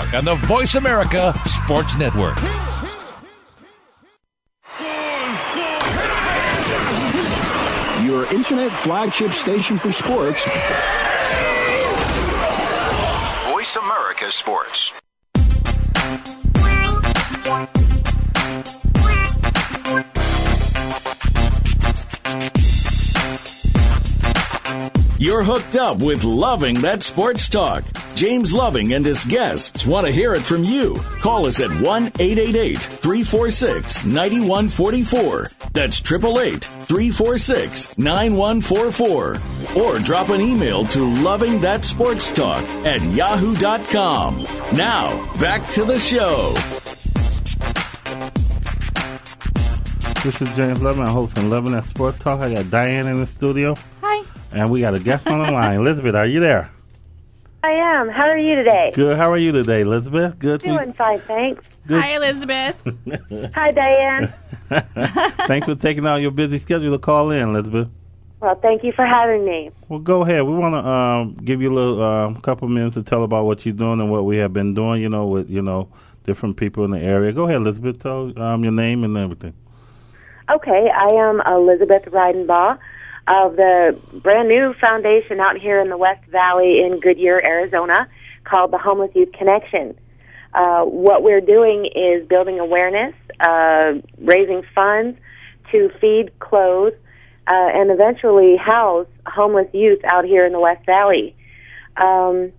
S5: on the Voice America Sports Network.
S7: Your internet flagship station for sports.
S8: Voice America Sports.
S1: You're hooked up with Loving That Sports Talk. James Loving and his guests want to hear it from you. Call us at 1 888 346 9144. That's 888 346 9144. Or drop an email to Loving That Sports Talk at yahoo.com. Now, back to the show.
S2: This is James Loving. I'm hosting Loving That Sports Talk. I got Diane in the studio.
S3: Hi.
S2: And we got a guest on the line. Elizabeth, are you there?
S9: I am. How are you today?
S2: Good. How are you today, Elizabeth? Good. to-
S9: Doing fine, thanks.
S2: Good.
S3: Hi, Elizabeth.
S9: Hi, Diane.
S2: Thanks for taking out your busy schedule to call in, Elizabeth.
S9: Well, thank you for having me.
S2: Well, go ahead. We want to um, give you a little um, couple minutes to tell about what you're doing and what we have been doing. You know, with you know different people in the area. Go ahead, Elizabeth. Tell um, your name and everything.
S9: Okay, I am Elizabeth Reidenbaugh of the brand new foundation out here in the West Valley in Goodyear, Arizona, called the Homeless Youth Connection. Uh, what we're doing is building awareness, uh, raising funds to feed, clothe, uh, and eventually house homeless youth out here in the West Valley. Um,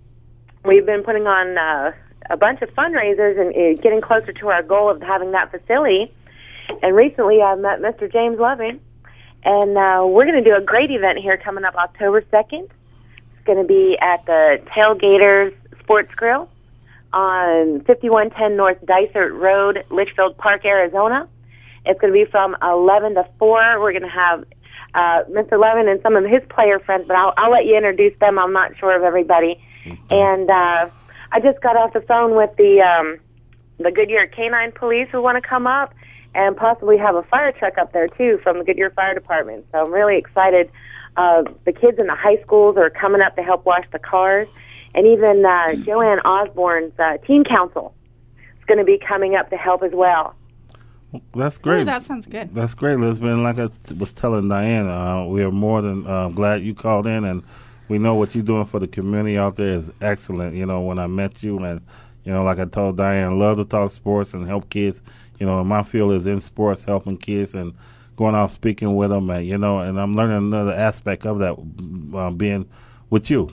S9: we've been putting on uh, a bunch of fundraisers and uh, getting closer to our goal of having that facility. And recently, I met Mr. James Loving, and uh, we're going to do a great event here coming up October 2nd. It's going to be at the Tailgaters Sports Grill on 5110 North Dysart Road, Litchfield Park, Arizona. It's going to be from 11 to 4. We're going to have uh, Mr. Loving and some of his player friends, but I'll, I'll let you introduce them. I'm not sure of everybody. And uh, I just got off the phone with the um, the Goodyear Canine Police who want to come up and possibly have a fire truck up there too from the Goodyear Fire Department. So I'm really excited. Uh, the kids in the high schools are coming up to help wash the cars, and even uh, Joanne Osborne's uh, teen council is going to be coming up to help as well.
S2: That's great.
S3: Ooh, that sounds good.
S2: That's great, Elizabeth. And like I t- was telling Diane, uh, we are more than uh, glad you called in, and we know what you're doing for the community out there is excellent. You know, when I met you, and you know, like I told Diane, I love to talk sports and help kids. You know, and my field is in sports, helping kids and going out speaking with them, and you know, and I'm learning another aspect of that uh, being with you.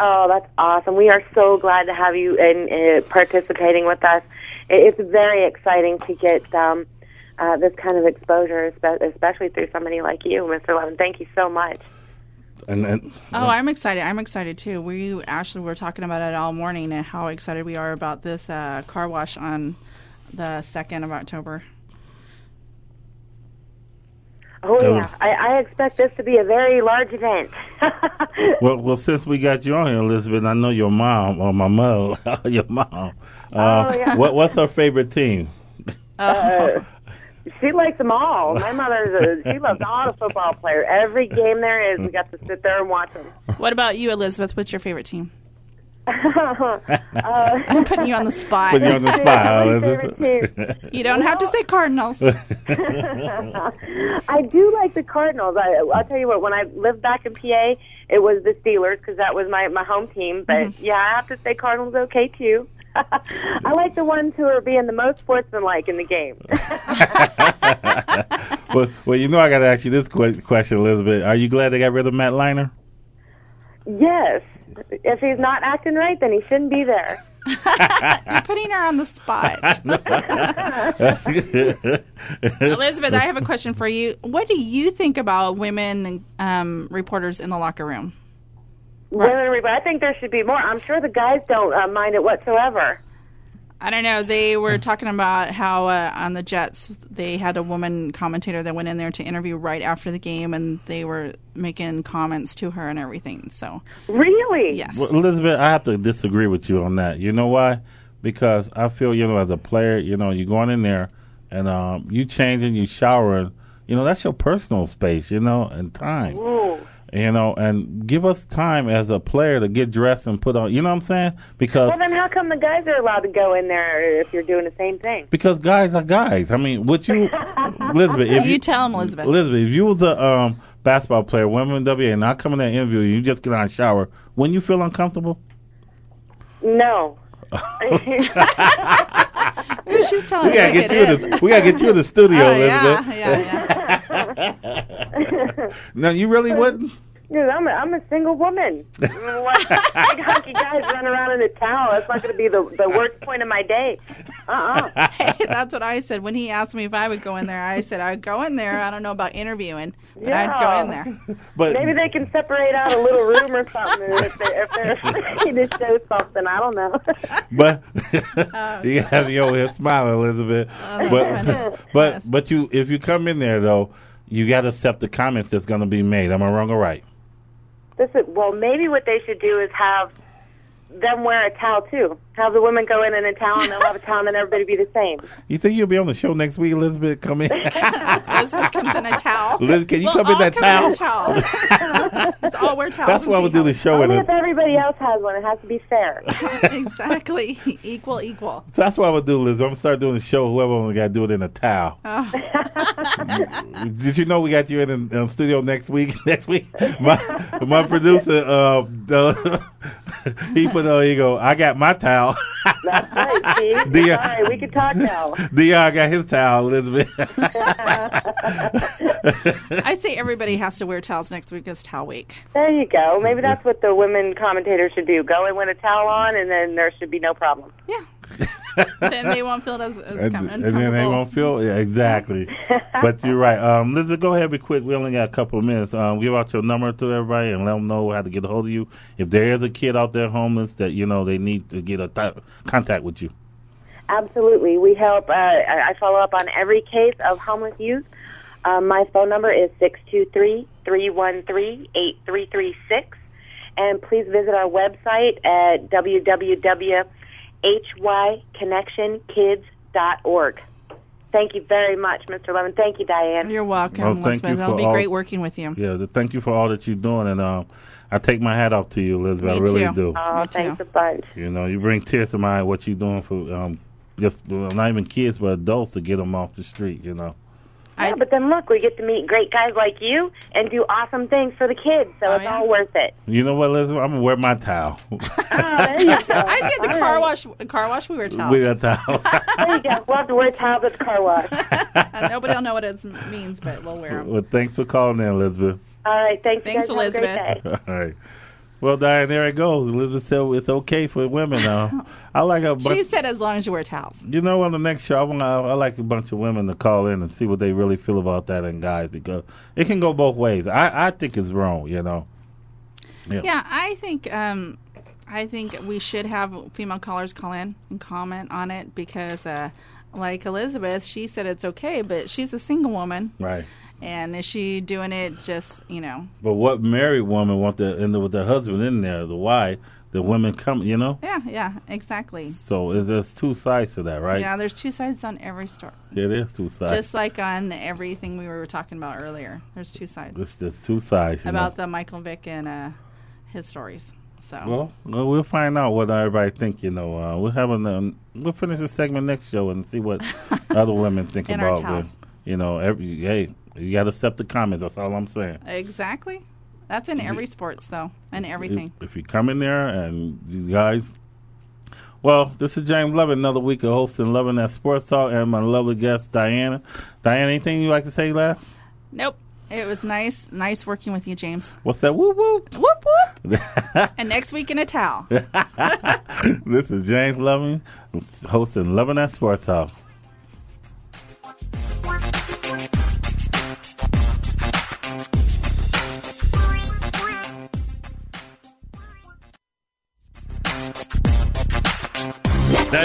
S9: Oh, that's awesome. We are so glad to have you in, uh, participating with us. It's very exciting to get um, uh, this kind of exposure, especially through somebody like you, Mr. Loving. Thank you so much.
S2: And, and
S3: Oh, I'm excited. I'm excited too. We actually were talking about it all morning and how excited we are about this uh, car wash on the 2nd of October.
S9: Oh
S2: Go.
S9: yeah, I, I expect this to be a very large event.
S2: Well, well, since we got you on here, Elizabeth, I know your mom or my mother, your mom. Uh,
S9: Oh, yeah.
S2: What What's her favorite team?
S9: Uh, she likes them all. My mother's a, she loves all the football players. Every game there is, we got to sit there and watch them.
S3: What about you, Elizabeth? What's your favorite team?
S9: Uh,
S3: I'm putting you on the spot.
S2: Put you on the spot, huh,
S9: My
S2: Elizabeth?
S9: favorite
S3: You don't have to say Cardinals.
S9: I do like the Cardinals. I, I'll tell you what. When I lived back in PA, it was the Steelers because that was my my home team. But
S3: Mm-hmm.
S9: yeah, I have to say Cardinals okay too. I like the ones who are being the most sportsmanlike in the game.
S2: well, well, you know, I got to ask you this que- question, Elizabeth. Are you glad they got rid of Matt Leinart?
S9: yes, if he's not acting right, then he shouldn't be there.
S3: You're putting her on the spot. Elizabeth, I have a question for you. What do you think about women um, reporters in the locker room?
S9: Women, but I think there should be more. I'm sure the guys don't uh, mind it whatsoever.
S3: I don't know. They were talking about how uh, on the Jets they had a woman commentator that went in there to interview right after the game, and they were making comments to her and everything. So
S9: Really?
S3: Yes.
S2: Well, Elizabeth, I have to disagree with you on that. You know why? Because I feel, you know, as a player, you know, you're going in there and um, you changing, you showering, you know, that's your personal space, you know, and time.
S9: Ooh.
S2: You know, and give us time as a player to get dressed and put on. You know what I'm saying? Because
S9: Well, then how come the guys are allowed to go in there if you're doing the same thing?
S2: because guys are guys. I mean, would you, Elizabeth? If
S3: You tell 'em, Elizabeth.
S2: Elizabeth, if you was a um, basketball player, women WA, and I come in there and interview you, you just get on and shower. When you feel uncomfortable?
S9: No.
S3: She's telling
S2: We gotta get you in the we gotta get you in the studio,
S3: yeah, oh,
S2: Elizabeth.
S3: yeah, yeah.
S2: No, you really wouldn't.
S9: Dude, I'm a, I'm a single woman. Big hunky guys run around in a towel. That's not going to be the the worst point of my day. Uh-uh.
S3: Hey, that's what I said when he asked me if I would go in there. I said I would go in there. I don't know about interviewing, but I'd go in there.
S2: But
S9: Maybe they can separate out a little room or something if they're, if they're trying to show something. I don't know.
S2: but
S3: Oh,
S2: you have me over here smiling, Elizabeth. Oh, but but but you if you come in there though, you got to accept the comments that's going to be made. Am I wrong or right?
S9: Well, maybe what they should do is have them wear a towel too. Have the women go in in a towel and they'll have a towel and everybody be the same.
S2: You think you'll be on the show next week, Elizabeth? Come in.
S3: Elizabeth comes in a towel.
S2: Liz, can you
S3: We'll
S2: come in that
S3: come
S2: towel?
S3: In towels. Let's all wear towels.
S2: That's why
S3: see
S2: we'll do the show in
S9: Only
S2: it.
S9: if everybody else has one. It has to be fair.
S3: exactly. Equal, equal.
S2: So that's what I'm gonna do, Liz. I'm gonna start doing the show. Whoever only got to do it in a towel.
S3: Oh.
S2: Did you know we got you in the studio next week? next week, my my producer, uh, uh, he put on. He go, I got my towel.
S9: That's right, see?
S2: Dion-
S9: All right, we can talk now.
S2: Dion got his towel, Elizabeth.
S3: I say everybody has to wear towels next week. It's towel week.
S9: There you go. Maybe that's what the women commentators should do. Go and with a towel on, and then there should be no problem.
S3: then they won't feel as, as
S2: and,
S3: com-
S2: and then they won't feel yeah, exactly. but you're right, um, Elizabeth. Go ahead, be quick. We only got a couple of minutes. Um, give out your number to everybody and let them know how to get a hold of you. If there is a kid out there homeless that you know they need to get a th- contact with you.
S9: Absolutely. We help. Uh, I I follow up on every case of homeless youth. Um, my phone number is six two three three one three eight three three six, and please visit our website at www.hykonnectionkids.org. Thank you very much, Mr. Lemon. Thank you, Diane.
S3: You're welcome,
S2: Well, thank
S3: Elizabeth.
S2: you
S3: That'll be
S2: all-
S3: great working with you.
S2: Yeah, the, thank you for all that you're doing, and um, I take my hat off to you, Elizabeth. I really
S3: too.
S2: do.
S9: Oh, thanks a bunch.
S2: You know, you bring tears to my eye what you're doing for um, just well, not even kids but adults to get them off the street. You know.
S9: Yeah, but then look, we get to meet great guys like you and do awesome things for the kids, so oh, it's all worth it.
S2: You know what, Elizabeth? I'm gonna wear my towel.
S3: Oh, I see at the car wash. Car wash, we wear towels.
S2: we got towel.
S9: There you go. We'll have to wear towels at the car wash.
S3: Nobody will know what it means, but we'll wear them.
S2: well, thanks for calling in, Elizabeth.
S9: All right, thanks.
S3: Thanks,
S9: you guys. Have a great
S3: Elizabeth.
S9: day.
S2: All right. Well, Diane, there it goes. Elizabeth said it's okay for women now. I like a
S3: She said as long as you wear towels.
S2: You know, on the next show, I, want I like a bunch of women to call in and see what they really feel about that and guys because it can go both ways. I, I think it's wrong, you know.
S3: Yeah, I think um, I think we should have female callers call in and comment on it because, uh, like Elizabeth, she said it's okay, but she's a single woman.
S2: Right.
S3: And is she doing it just, you know?
S2: But what married woman want to end up with their husband in there? The why? The women come, you know.
S3: Yeah, yeah, exactly.
S2: So there's two sides to that, right?
S3: Yeah, there's two sides on every story.
S2: It is two sides.
S3: Just like on everything we were talking about earlier, there's two sides
S2: There's, there's two sides.
S3: About
S2: know?
S3: the Michael Vick and uh, his stories. So
S2: Well, well, we'll find out what everybody think. You know, uh, we'll have an, um, we'll finish this segment next show and see what other women think
S3: In our
S2: about. It. You know, every hey, you got to accept the comments. That's all I'm saying.
S3: exactly, that's in every sports though, and everything.
S2: If, if you come in there and you guys, well, this is James Loving, another week of hosting Loving That Sports Talk, and my lovely guest Diana. Diana, anything you like to say last?
S3: Nope. It was nice, nice working with you, James.
S2: What's that? Whoop whoop.
S3: Whoop whoop. and next week in a towel.
S2: this is James Loving, hosting Loving That Sports Talk.